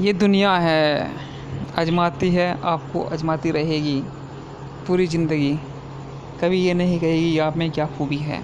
یہ دنیا ہے آزماتی ہے، آپ کو آزماتی رہے گی پوری زندگی۔ کبھی یہ نہیں کہے گی، آپ میں کیا خوبی ہے؟